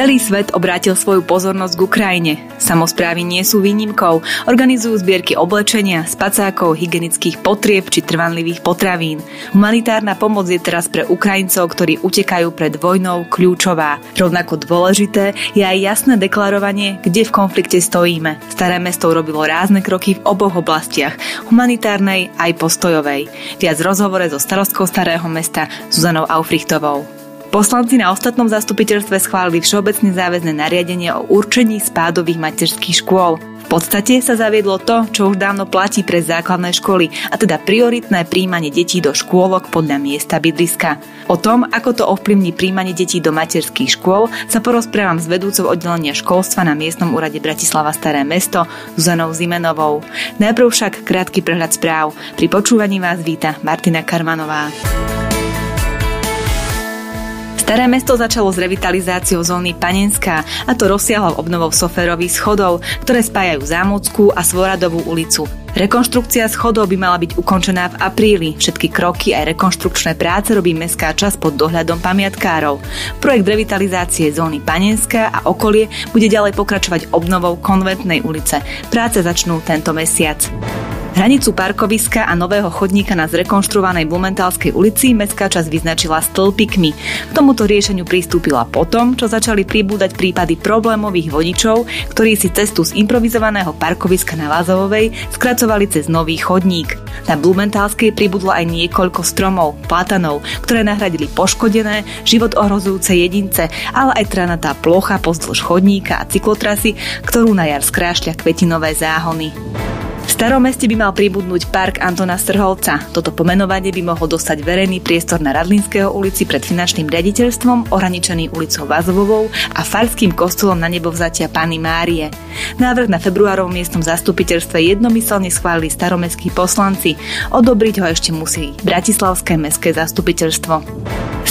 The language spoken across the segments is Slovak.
Celý svet obrátil svoju pozornosť k Ukrajine. Samozprávy nie sú výnimkou. Organizujú zbierky oblečenia, spacákov, hygienických potrieb či trvanlivých potravín. Humanitárna pomoc je teraz pre Ukrajincov, ktorí utekajú pred vojnou, kľúčová. Rovnako dôležité je aj jasné deklarovanie, kde v konflikte stojíme. Staré mesto urobilo rázne kroky v oboch oblastiach, humanitárnej aj postojovej. Viac rozhovore so starostkou Starého mesta Zuzanou Aufrichtovou. Poslanci na ostatnom zastupiteľstve schválili všeobecne záväzne nariadenie o určení spádových materských škôl. V podstate sa zaviedlo to, čo už dávno platí pre základné školy, a teda prioritné príjmanie detí do škôlok podľa miesta bydliska. O tom, ako to ovplyvní príjmanie detí do materských škôl, sa porozprávam s vedúcou oddelenia školstva na miestnom úrade Bratislava Staré mesto Zuzanou Zimenovou. Najprv však krátky prehľad správ. Pri počúvaní vás víta Martina Karmanová. Staré mesto začalo s revitalizáciou zóny Panenská a to rozsiahlou obnovou soférových schodov, ktoré spájajú Zámockú a Svoradovú ulicu. Rekonštrukcia schodov by mala byť ukončená v apríli. Všetky kroky aj rekonštrukčné práce robí mestská časť pod dohľadom pamiatkárov. Projekt revitalizácie zóny Panenská a okolie bude ďalej pokračovať obnovou konventnej ulice. Práce začnú tento mesiac. Hranicu parkoviska a nového chodníka na zrekonštruovanej Blumentálskej ulici mestská časť vyznačila stĺpikmi. K tomuto riešeniu pristúpila potom, čo začali pribúdať prípady problémových vodičov, ktorí si cestu z improvizovaného parkoviska na Vázovovej skracovali cez nový chodník. Na Blumentálskej pribudlo aj niekoľko stromov, platanov, ktoré nahradili poškodené, život ohrozujúce jedince, ale aj tranatá plocha pozdĺž chodníka a cyklotrasy, ktorú na jar skrášľa kvetinové záhony. V starom meste by mal pribudnúť park Antona Strholca. Toto pomenovanie by mohol dostať verejný priestor na Radlinského ulici pred finančným riaditeľstvom, ohraničený ulicou Vazovovou a farským kostolom na nebovzatia Pany Márie. Návrh na februárovom miestnom zastupiteľstve jednomyselne schválili staromestskí poslanci. Odobriť ho ešte musí Bratislavské mestské zastupiteľstvo.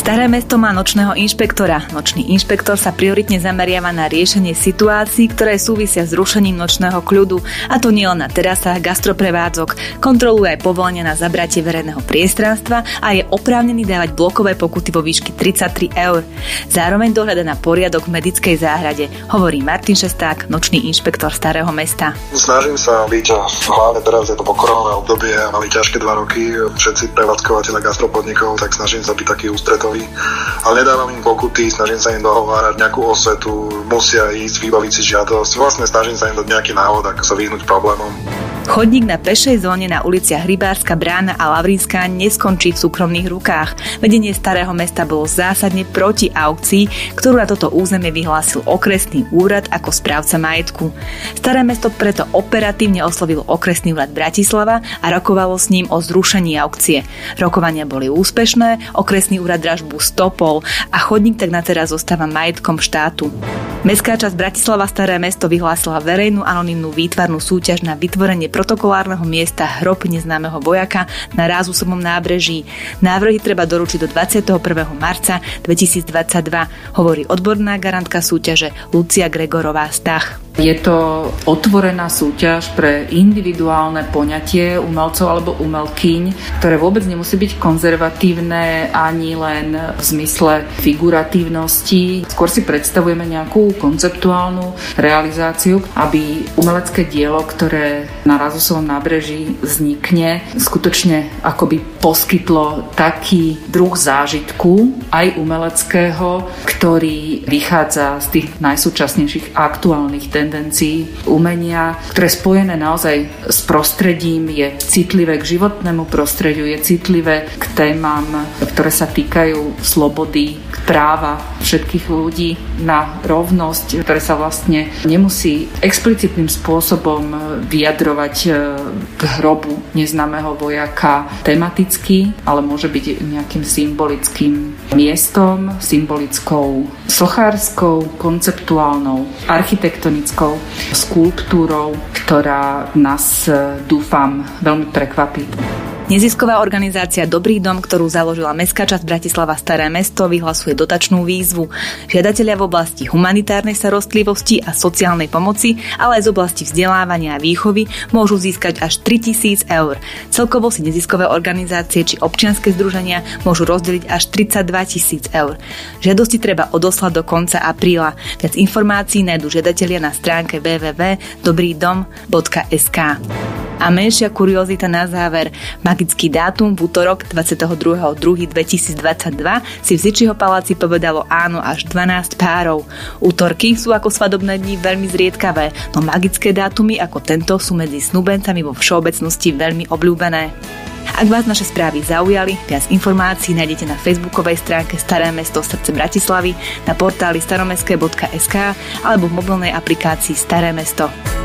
Staré mesto má nočného inšpektora. Nočný inšpektor sa prioritne zameriava na riešenie situácií, ktoré súvisia s rušením nočného kľudu, a to nielen na terasách gastroprevádzok, kontroluje aj povolenia na zabratie verejného priestranstva a je oprávnený dávať blokové pokuty vo výšky 33 eur. Zároveň dohľada na poriadok v medickej záhrade, hovorí Martin Šesták, nočný inšpektor Starého mesta. Snažím sa byť, hlavne teraz je to pokorové obdobie, mali ťažké dva roky, všetci prevádzkovateľe gastropodnikov, tak snažím sa byť taký ústretov hotoví, ale nedávam im pokuty, snažím sa im dohovárať nejakú osvetu, musia ísť, vybaviť si žiadosť. Vlastne snažím sa im dať nejaký návod, ako sa vyhnúť problémom. Chodník na pešej zóne na uliciach Rybárska brána a Lavrínská neskončí v súkromných rukách. Vedenie starého mesta bolo zásadne proti aukcii, ktorú na toto územie vyhlásil okresný úrad ako správca majetku. Staré mesto preto operatívne oslovilo okresný úrad Bratislava a rokovalo s ním o zrušení aukcie. Rokovania boli úspešné, okresný úrad dražbu stopol a chodník tak na teraz zostáva majetkom štátu. Mestská časť Bratislava Staré mesto vyhlásila verejnú anonimnú výtvarnú súťaž na vytvorenie protokolárneho miesta hrob neznámeho vojaka na Rázusomom nábreží. Návrhy treba doručiť do 21. marca 2022, hovorí odborná garantka súťaže Lucia Gregorová Stach. Je to otvorená súťaž pre individuálne poňatie umelcov alebo umelkyň, ktoré vôbec nemusí byť konzervatívne ani len v zmysle figuratívnosti. Skôr si predstavujeme nejakú konceptuálnu realizáciu, aby umelecké dielo, ktoré na Razusovom nábreží vznikne, skutočne akoby poskytlo taký druh zážitku, aj umeleckého, ktorý vychádza z tých najsúčasnejších aktuálnych ten tendencií umenia, ktoré je spojené naozaj s prostredím, je citlivé k životnému prostrediu, je citlivé k témam, ktoré sa týkajú slobody, práva všetkých ľudí na rovnosť, ktoré sa vlastne nemusí explicitným spôsobom vyjadrovať e, k hrobu neznámeho vojaka tematicky, ale môže byť nejakým symbolickým miestom, symbolickou sochárskou, konceptuálnou, architektonickou skulptúrou, ktorá nás, e, dúfam, veľmi prekvapí. Nezisková organizácia Dobrý dom, ktorú založila Mestská časť Bratislava Staré mesto, vyhlasuje dotačnú výzvu. Žiadatelia v oblasti humanitárnej starostlivosti a sociálnej pomoci, ale aj z oblasti vzdelávania a výchovy môžu získať až 3000 eur. Celkovo si neziskové organizácie či občianske združenia môžu rozdeliť až 32 tisíc eur. Žiadosti treba odoslať do konca apríla. Viac informácií nájdú žiadatelia na stránke www.dobrýdom.sk. A menšia kuriozita na záver. Magický dátum v útorok 22.2.2022 si v Zičiho paláci povedalo áno až 12 párov. Útorky sú ako svadobné dni veľmi zriedkavé, no magické dátumy ako tento sú medzi snúbencami vo všeobecnosti veľmi obľúbené. Ak vás naše správy zaujali, viac informácií nájdete na facebookovej stránke Staré mesto srdce Bratislavy, na portáli staromestské.sk alebo v mobilnej aplikácii Staré mesto.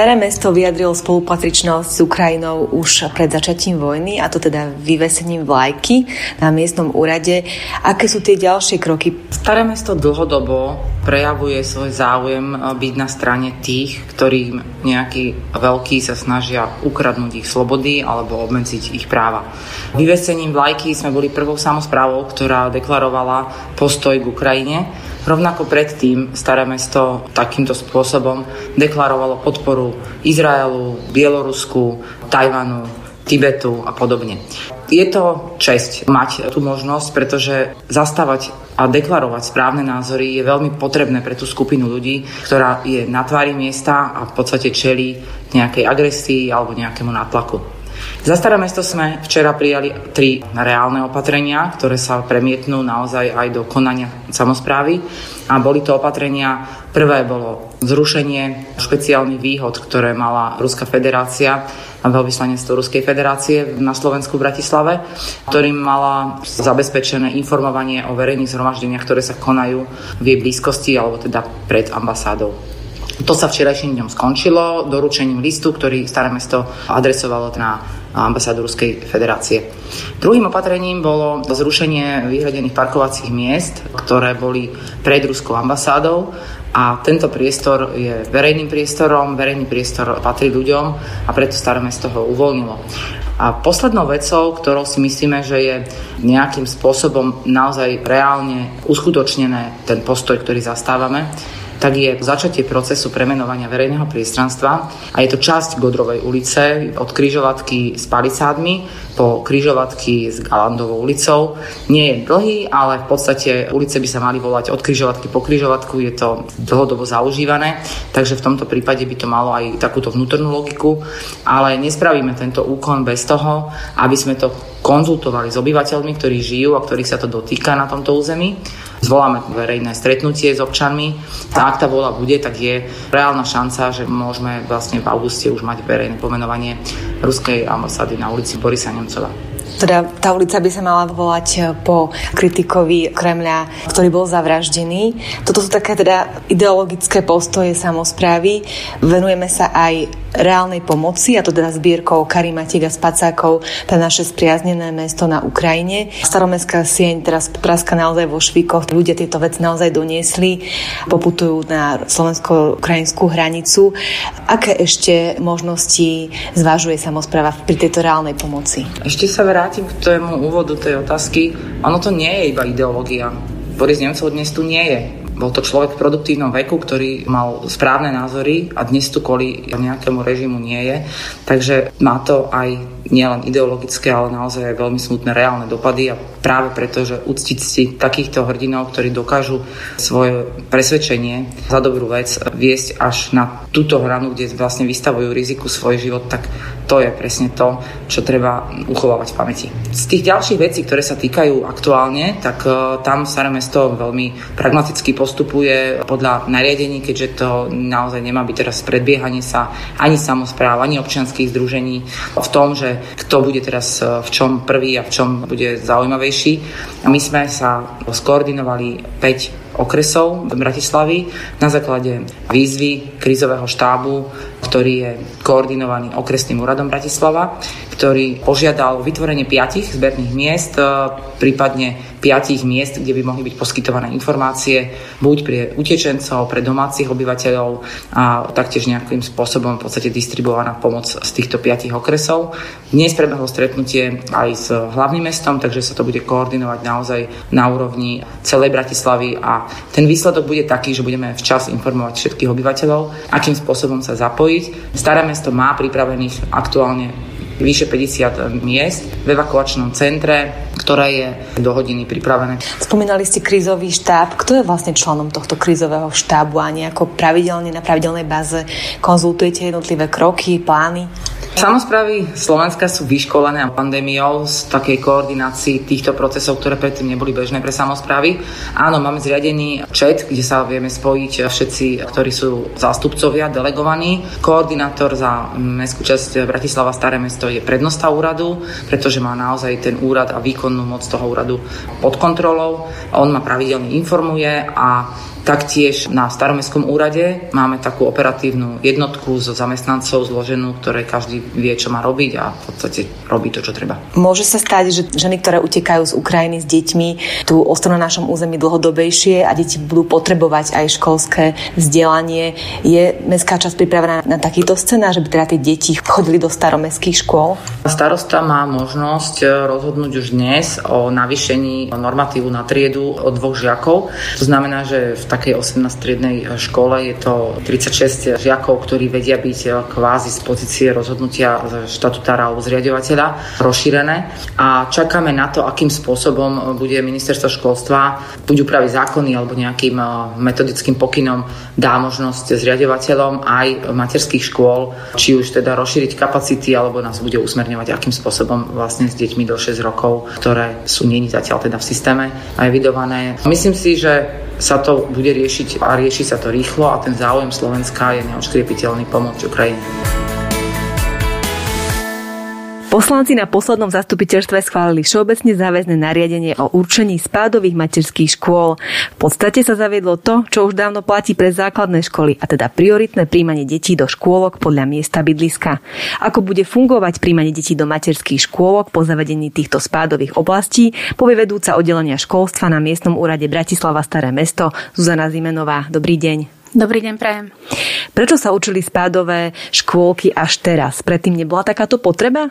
Staré mesto vyjadrilo spolupatričnosť s Ukrajinou už pred začatím vojny, a to teda vyvesením vlajky na miestnom úrade. Aké sú tie ďalšie kroky? Staré mesto dlhodobo prejavuje svoj záujem byť na strane tých, ktorým nejakí veľkí sa snažia ukradnúť ich slobody alebo obmedziť ich práva. Vyvesením vlajky sme boli prvou samozprávou, ktorá deklarovala postoj k Ukrajine Rovnako predtým Staré mesto takýmto spôsobom deklarovalo podporu Izraelu, Bielorusku, Tajvanu, Tibetu a podobne. Je to česť mať tú možnosť, pretože zastávať a deklarovať správne názory je veľmi potrebné pre tú skupinu ľudí, ktorá je na tvári miesta a v podstate čelí nejakej agresii alebo nejakému nátlaku. Za staré mesto sme včera prijali tri reálne opatrenia, ktoré sa premietnú naozaj aj do konania samozprávy. A boli to opatrenia, prvé bolo zrušenie špeciálnych výhod, ktoré mala Ruská federácia a veľvyslanectvo Ruskej federácie na Slovensku v Bratislave, ktorým mala zabezpečené informovanie o verejných zhromaždeniach, ktoré sa konajú v jej blízkosti alebo teda pred ambasádou. To sa včerajším dňom skončilo doručením listu, ktorý Staré mesto adresovalo na ambasádu Ruskej federácie. Druhým opatrením bolo zrušenie vyhradených parkovacích miest, ktoré boli pred Ruskou ambasádou a tento priestor je verejným priestorom, verejný priestor patrí ľuďom a preto Staré mesto ho uvoľnilo. A poslednou vecou, ktorou si myslíme, že je nejakým spôsobom naozaj reálne uskutočnené ten postoj, ktorý zastávame, tak je začatie procesu premenovania verejného priestranstva a je to časť Godrovej ulice od križovatky s palicádmi po križovatky s Galandovou ulicou. Nie je dlhý, ale v podstate ulice by sa mali volať od križovatky po križovatku, je to dlhodobo zaužívané, takže v tomto prípade by to malo aj takúto vnútornú logiku, ale nespravíme tento úkon bez toho, aby sme to konzultovali s obyvateľmi, ktorí žijú a ktorých sa to dotýka na tomto území zvoláme verejné stretnutie s občanmi a ak tá vola bude, tak je reálna šanca, že môžeme vlastne v auguste už mať verejné pomenovanie ruskej ambasády na ulici Borisa Nemcova. Teda tá ulica by sa mala volať po kritikovi Kremľa, ktorý bol zavraždený. Toto sú také teda ideologické postoje samozprávy. Venujeme sa aj reálnej pomoci, a to teda zbierkou Karimatiek a Spacákov pre naše spriaznené mesto na Ukrajine. Staromestská sieň teraz praska naozaj vo švíkoch. Ľudia tieto veci naozaj doniesli, poputujú na slovensko-ukrajinskú hranicu. Aké ešte možnosti zvažuje samozpráva pri tejto reálnej pomoci? Ešte sa vrátim k tému úvodu tej otázky. Ono to nie je iba ideológia. Boris Nemcov dnes tu nie je bol to človek v produktívnom veku, ktorý mal správne názory a dnes tu kvôli nejakému režimu nie je. Takže má to aj nielen ideologické, ale naozaj aj veľmi smutné reálne dopady a práve preto, že uctiť si takýchto hrdinov, ktorí dokážu svoje presvedčenie za dobrú vec viesť až na túto hranu, kde vlastne vystavujú riziku svoj život, tak to je presne to, čo treba uchovávať v pamäti. Z tých ďalších vecí, ktoré sa týkajú aktuálne, tak uh, tam Staré mesto veľmi pragmaticky postupuje podľa nariadení, keďže to naozaj nemá byť teraz predbiehanie sa ani samozpráv, ani občianských združení v tom, že kto bude teraz uh, v čom prvý a v čom bude zaujímavejší. My sme sa skoordinovali 5 okresov Bratislavy na základe výzvy krízového štábu, ktorý je koordinovaný okresným úradom Bratislava, ktorý požiadal vytvorenie piatich zberných miest, e, prípadne piatich miest, kde by mohli byť poskytované informácie buď pre utečencov, pre domácich obyvateľov a taktiež nejakým spôsobom v podstate distribuovaná pomoc z týchto piatich okresov. Dnes prebehlo stretnutie aj s hlavným mestom, takže sa to bude koordinovať naozaj na úrovni celej Bratislavy a ten výsledok bude taký, že budeme včas informovať všetkých obyvateľov, akým spôsobom sa zapojiť. Staré mesto má pripravených aktuálne vyše 50 miest v evakuačnom centre, ktoré je do hodiny pripravené. Spomínali ste krízový štáb. Kto je vlastne členom tohto krízového štábu a nejako pravidelne na pravidelnej báze konzultujete jednotlivé kroky, plány? Samozprávy Slovenska sú vyškolené pandémiou z takej koordinácii týchto procesov, ktoré predtým neboli bežné pre samozprávy. Áno, máme zriadený chat, kde sa vieme spojiť všetci, ktorí sú zástupcovia, delegovaní. Koordinátor za mestskú časť Bratislava Staré mesto je prednosta úradu, pretože má naozaj ten úrad a výkonnú moc toho úradu pod kontrolou. On ma pravidelne informuje a Taktiež na staromestskom úrade máme takú operatívnu jednotku so zamestnancov zloženú, ktoré každý vie, čo má robiť a v podstate robí to, čo treba. Môže sa stať, že ženy, ktoré utekajú z Ukrajiny s deťmi, tu ostanú na našom území dlhodobejšie a deti budú potrebovať aj školské vzdelanie. Je mestská časť pripravená na takýto scénar, že by teda tie deti chodili do staromestských škôl? Starosta má možnosť rozhodnúť už dnes o navýšení normatívu na triedu od dvoch žiakov. To znamená, že v takej 18-triednej škole je to 36 žiakov, ktorí vedia byť kvázi z pozície rozhodnutia štatutára alebo zriadovateľa rozšírené a čakáme na to, akým spôsobom bude ministerstvo školstva buď upraviť zákony alebo nejakým eh, metodickým pokynom dá možnosť zriadovateľom aj materských škôl, či už teda rozšíriť kapacity alebo nás bude usmerňovať, akým spôsobom vlastne s deťmi do 6 rokov, ktoré sú není zatiaľ teda v systéme a evidované. Myslím si, že sa to bude riešiť a rieši sa to rýchlo a ten záujem Slovenska je neočkriepiteľný pomôcť Ukrajine. Poslanci na poslednom zastupiteľstve schválili všeobecne záväzné nariadenie o určení spádových materských škôl. V podstate sa zaviedlo to, čo už dávno platí pre základné školy, a teda prioritné príjmanie detí do škôlok podľa miesta bydliska. Ako bude fungovať príjmanie detí do materských škôlok po zavedení týchto spádových oblastí, povie vedúca oddelenia školstva na miestnom úrade Bratislava Staré mesto Zuzana Zimenová. Dobrý deň. Dobrý deň, prajem. Prečo sa učili spádové škôlky až teraz? Predtým nebola takáto potreba?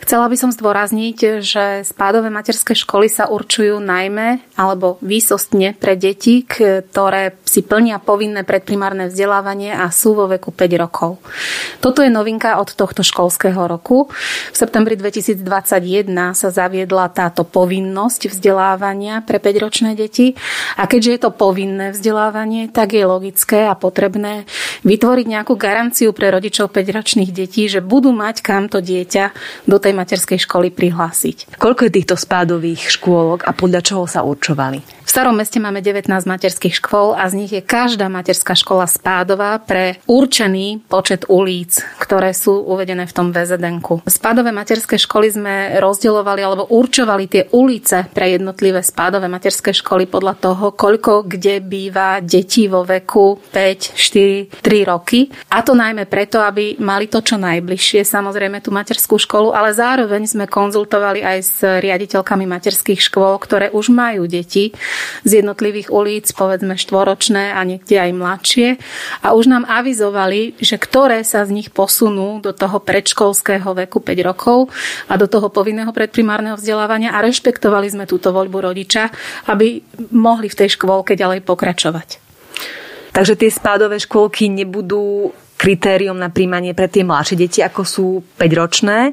Chcela by som zdôrazniť, že spádové materské školy sa určujú najmä alebo výsostne pre deti, ktoré si plnia povinné predprimárne vzdelávanie a sú vo veku 5 rokov. Toto je novinka od tohto školského roku. V septembri 2021 sa zaviedla táto povinnosť vzdelávania pre 5-ročné deti a keďže je to povinné vzdelávanie, tak je logické a potrebné vytvoriť nejakú garanciu pre rodičov 5-ročných detí, že budú mať kam to dieťa do tej materskej školy prihlásiť. Koľko je týchto spádových škôlok a podľa čoho sa určovali? V starom meste máme 19 materských škôl a z nich je každá materská škola spádová pre určený počet ulic, ktoré sú uvedené v tom vzn Spádové materské školy sme rozdeľovali alebo určovali tie ulice pre jednotlivé spádové materské školy podľa toho, koľko kde býva detí vo veku 5, 4, 3 roky. A to najmä preto, aby mali to čo najbližšie, samozrejme tú materskú školu, ale zároveň sme konzultovali aj s riaditeľkami materských škôl, ktoré už majú deti z jednotlivých ulic, povedzme štvoročné a niekde aj mladšie. A už nám avizovali, že ktoré sa z nich posunú do toho predškolského veku 5 rokov a do toho povinného predprimárneho vzdelávania a rešpektovali sme túto voľbu rodiča, aby mohli v tej škôlke ďalej pokračovať. Takže tie spádové škôlky nebudú kritérium na príjmanie pre tie mladšie deti, ako sú 5-ročné.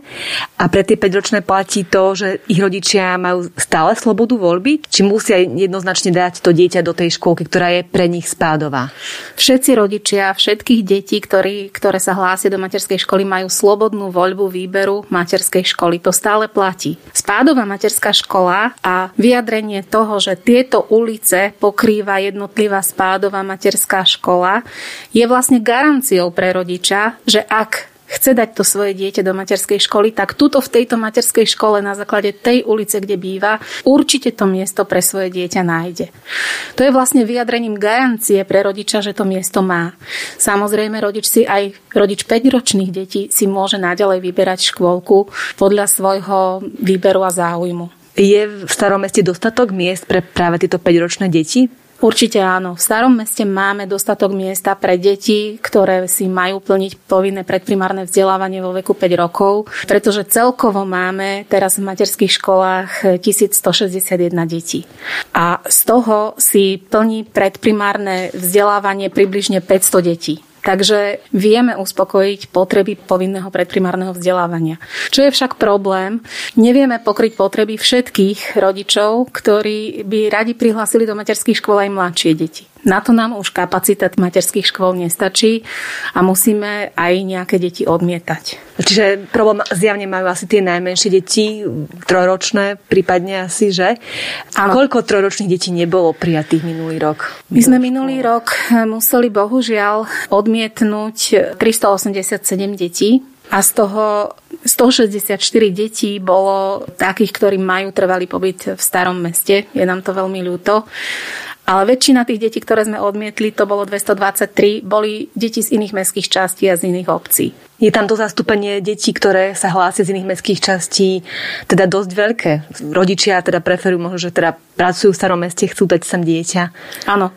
A pre tie 5-ročné platí to, že ich rodičia majú stále slobodu voľby, či musia jednoznačne dať to dieťa do tej škôlky, ktorá je pre nich spádová. Všetci rodičia všetkých detí, ktorí, ktoré sa hlásia do materskej školy, majú slobodnú voľbu výberu materskej školy. To stále platí. Spádová materská škola a vyjadrenie toho, že tieto ulice pokrýva jednotlivá spádová materská škola, je vlastne garanciou pre rodiča, že ak chce dať to svoje dieťa do materskej školy, tak tuto v tejto materskej škole na základe tej ulice, kde býva, určite to miesto pre svoje dieťa nájde. To je vlastne vyjadrením garancie pre rodiča, že to miesto má. Samozrejme, rodič si aj rodič 5-ročných detí si môže naďalej vyberať škôlku podľa svojho výberu a záujmu. Je v starom meste dostatok miest pre práve tieto 5-ročné deti? Určite áno. V starom meste máme dostatok miesta pre deti, ktoré si majú plniť povinné predprimárne vzdelávanie vo veku 5 rokov, pretože celkovo máme teraz v materských školách 1161 detí. A z toho si plní predprimárne vzdelávanie približne 500 detí. Takže vieme uspokojiť potreby povinného predprimárneho vzdelávania. Čo je však problém, nevieme pokryť potreby všetkých rodičov, ktorí by radi prihlásili do materských škôl aj mladšie deti. Na to nám už kapacita materských škôl nestačí a musíme aj nejaké deti odmietať. Čiže problém zjavne majú asi tie najmenšie deti, trojročné, prípadne asi, že? Ano. Koľko trojročných detí nebolo prijatých minulý rok? My sme minulý rok museli bohužiaľ odmietnúť 387 detí a z toho 164 detí bolo takých, ktorí majú trvalý pobyt v starom meste. Je nám to veľmi ľúto. Ale väčšina tých detí, ktoré sme odmietli, to bolo 223, boli deti z iných mestských častí a z iných obcí. Je tam to zastúpenie detí, ktoré sa hlásia z iných mestských častí, teda dosť veľké. Rodičia teda preferujú možno, že teda pracujú v starom meste, chcú dať sem dieťa. Áno,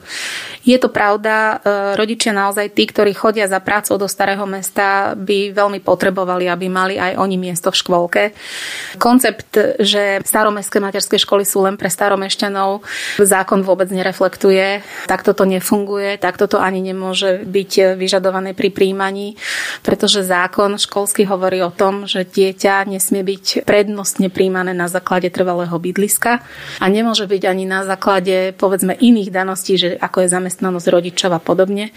je to pravda. E, rodičia naozaj tí, ktorí chodia za prácou do starého mesta, by veľmi potrebovali, aby mali aj oni miesto v škôlke. Koncept, že staromestské materské školy sú len pre staromešťanov, zákon vôbec nereflektuje. Takto to nefunguje, takto to ani nemôže byť vyžadované pri príjmaní, pretože zákon školský hovorí o tom, že dieťa nesmie byť prednostne príjmané na základe trvalého bydliska a nemôže byť ani na základe povedzme iných daností, že ako je zamestnanosť rodičov a podobne.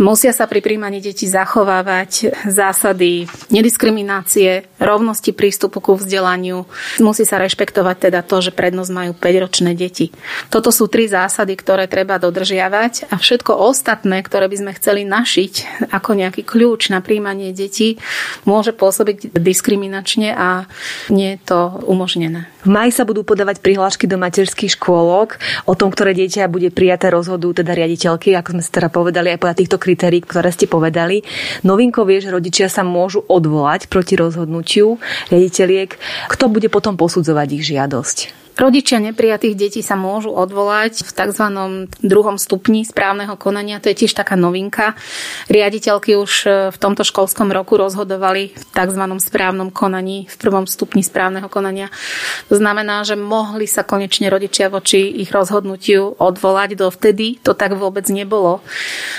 Musia sa pri príjmaní detí zachovávať zásady nediskriminácie, rovnosti prístupu ku vzdelaniu. Musí sa rešpektovať teda to, že prednosť majú 5-ročné deti. Toto sú tri zásady, ktoré treba dodržiavať a všetko ostatné, ktoré by sme chceli našiť ako nejaký kľúč na príjmanie detí, detí môže pôsobiť diskriminačne a nie je to umožnené. V maji sa budú podávať prihlášky do materských škôlok. O tom, ktoré dieťa bude prijaté, rozhodujú teda riaditeľky, ako sme si teda povedali, aj podľa týchto kritérií, ktoré ste povedali. Novinkou je, že rodičia sa môžu odvolať proti rozhodnutiu riaditeľiek. Kto bude potom posudzovať ich žiadosť? Rodičia neprijatých detí sa môžu odvolať v tzv. druhom stupni správneho konania. To je tiež taká novinka. Riaditeľky už e, v tomto školskom roku rozhodovali v tzv. správnom konaní, v prvom stupni správneho konania. To znamená, že mohli sa konečne rodičia voči ich rozhodnutiu odvolať. Dovtedy to tak vôbec nebolo.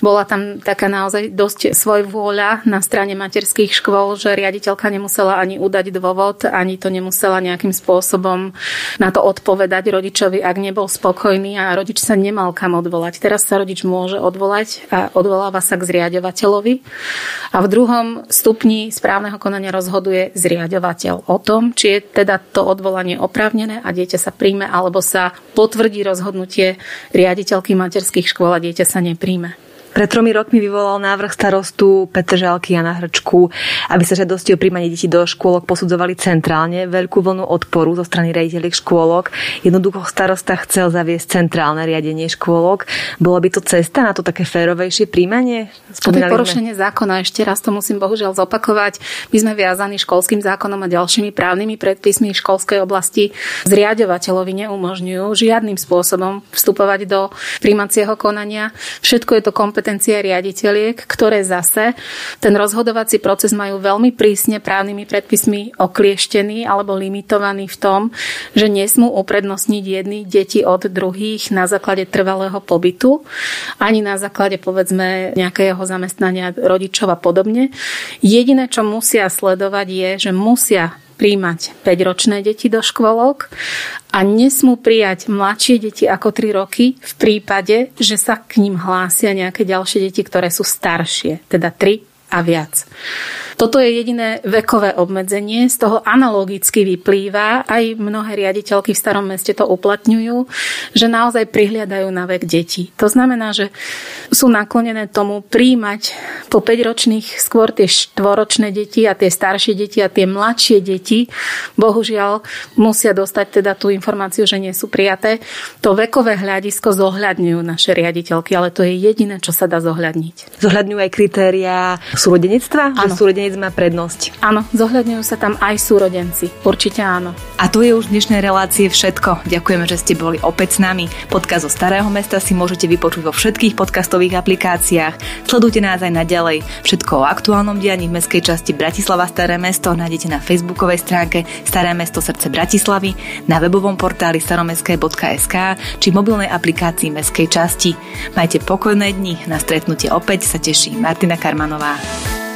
Bola tam taká naozaj dosť svojvôľa na strane materských škôl, že riaditeľka nemusela ani udať dôvod, ani to nemusela nejakým spôsobom na to odpovedať rodičovi, ak nebol spokojný a rodič sa nemal kam odvolať. Teraz sa rodič môže odvolať a odvoláva sa k zriadovateľovi. A v druhom stupni správneho konania rozhoduje zriadovateľ o tom, či je teda to odvolanie oprávnené a dieťa sa príjme, alebo sa potvrdí rozhodnutie riaditeľky materských škôl a dieťa sa nepríjme. Pred tromi rokmi vyvolal návrh starostu Petr Žalky a na Hrčku, aby sa žiadosti o príjmanie detí do škôlok posudzovali centrálne. Veľkú vlnu odporu zo strany riaditeľiek škôlok. Jednoducho starosta chcel zaviesť centrálne riadenie škôlok. Bolo by to cesta na to také férovejšie príjmanie? To je porušenie zákona. Ešte raz to musím bohužiaľ zopakovať. My sme viazaní školským zákonom a ďalšími právnymi predpismi školskej oblasti. Zriadovateľovi neumožňujú žiadnym spôsobom vstupovať do príjmacieho konania. Všetko je to kompetencia kompetencie riaditeľiek, ktoré zase ten rozhodovací proces majú veľmi prísne právnymi predpismi oklieštený alebo limitovaný v tom, že nesmú uprednostniť jedny deti od druhých na základe trvalého pobytu, ani na základe povedzme nejakého zamestnania rodičov a podobne. Jediné, čo musia sledovať je, že musia príjmať 5-ročné deti do škôlok a nesmú prijať mladšie deti ako 3 roky v prípade, že sa k ním hlásia nejaké ďalšie deti, ktoré sú staršie, teda 3 a viac. Toto je jediné vekové obmedzenie, z toho analogicky vyplýva, aj mnohé riaditeľky v starom meste to uplatňujú, že naozaj prihliadajú na vek detí. To znamená, že sú naklonené tomu príjmať po 5 ročných skôr tie štvoročné deti a tie staršie deti a tie mladšie deti. Bohužiaľ musia dostať teda tú informáciu, že nie sú prijaté. To vekové hľadisko zohľadňujú naše riaditeľky, ale to je jediné, čo sa dá zohľadniť. Zohľadňujú aj kritéria súrodenectva? Že súrodenec má prednosť? Áno, zohľadňujú sa tam aj súrodenci. Určite áno. A to je už v dnešnej relácie všetko. Ďakujeme, že ste boli opäť s nami. Podcast zo Starého mesta si môžete vypočuť vo všetkých podcastových aplikáciách. Sledujte nás aj naďalej. Všetko o aktuálnom dianí v mestskej časti Bratislava Staré mesto nájdete na facebookovej stránke Staré mesto srdce Bratislavy, na webovom portáli staromestské.sk či mobilnej aplikácii mestskej časti. Majte pokojné dni, na stretnutie opäť sa teší Martina Karmanová.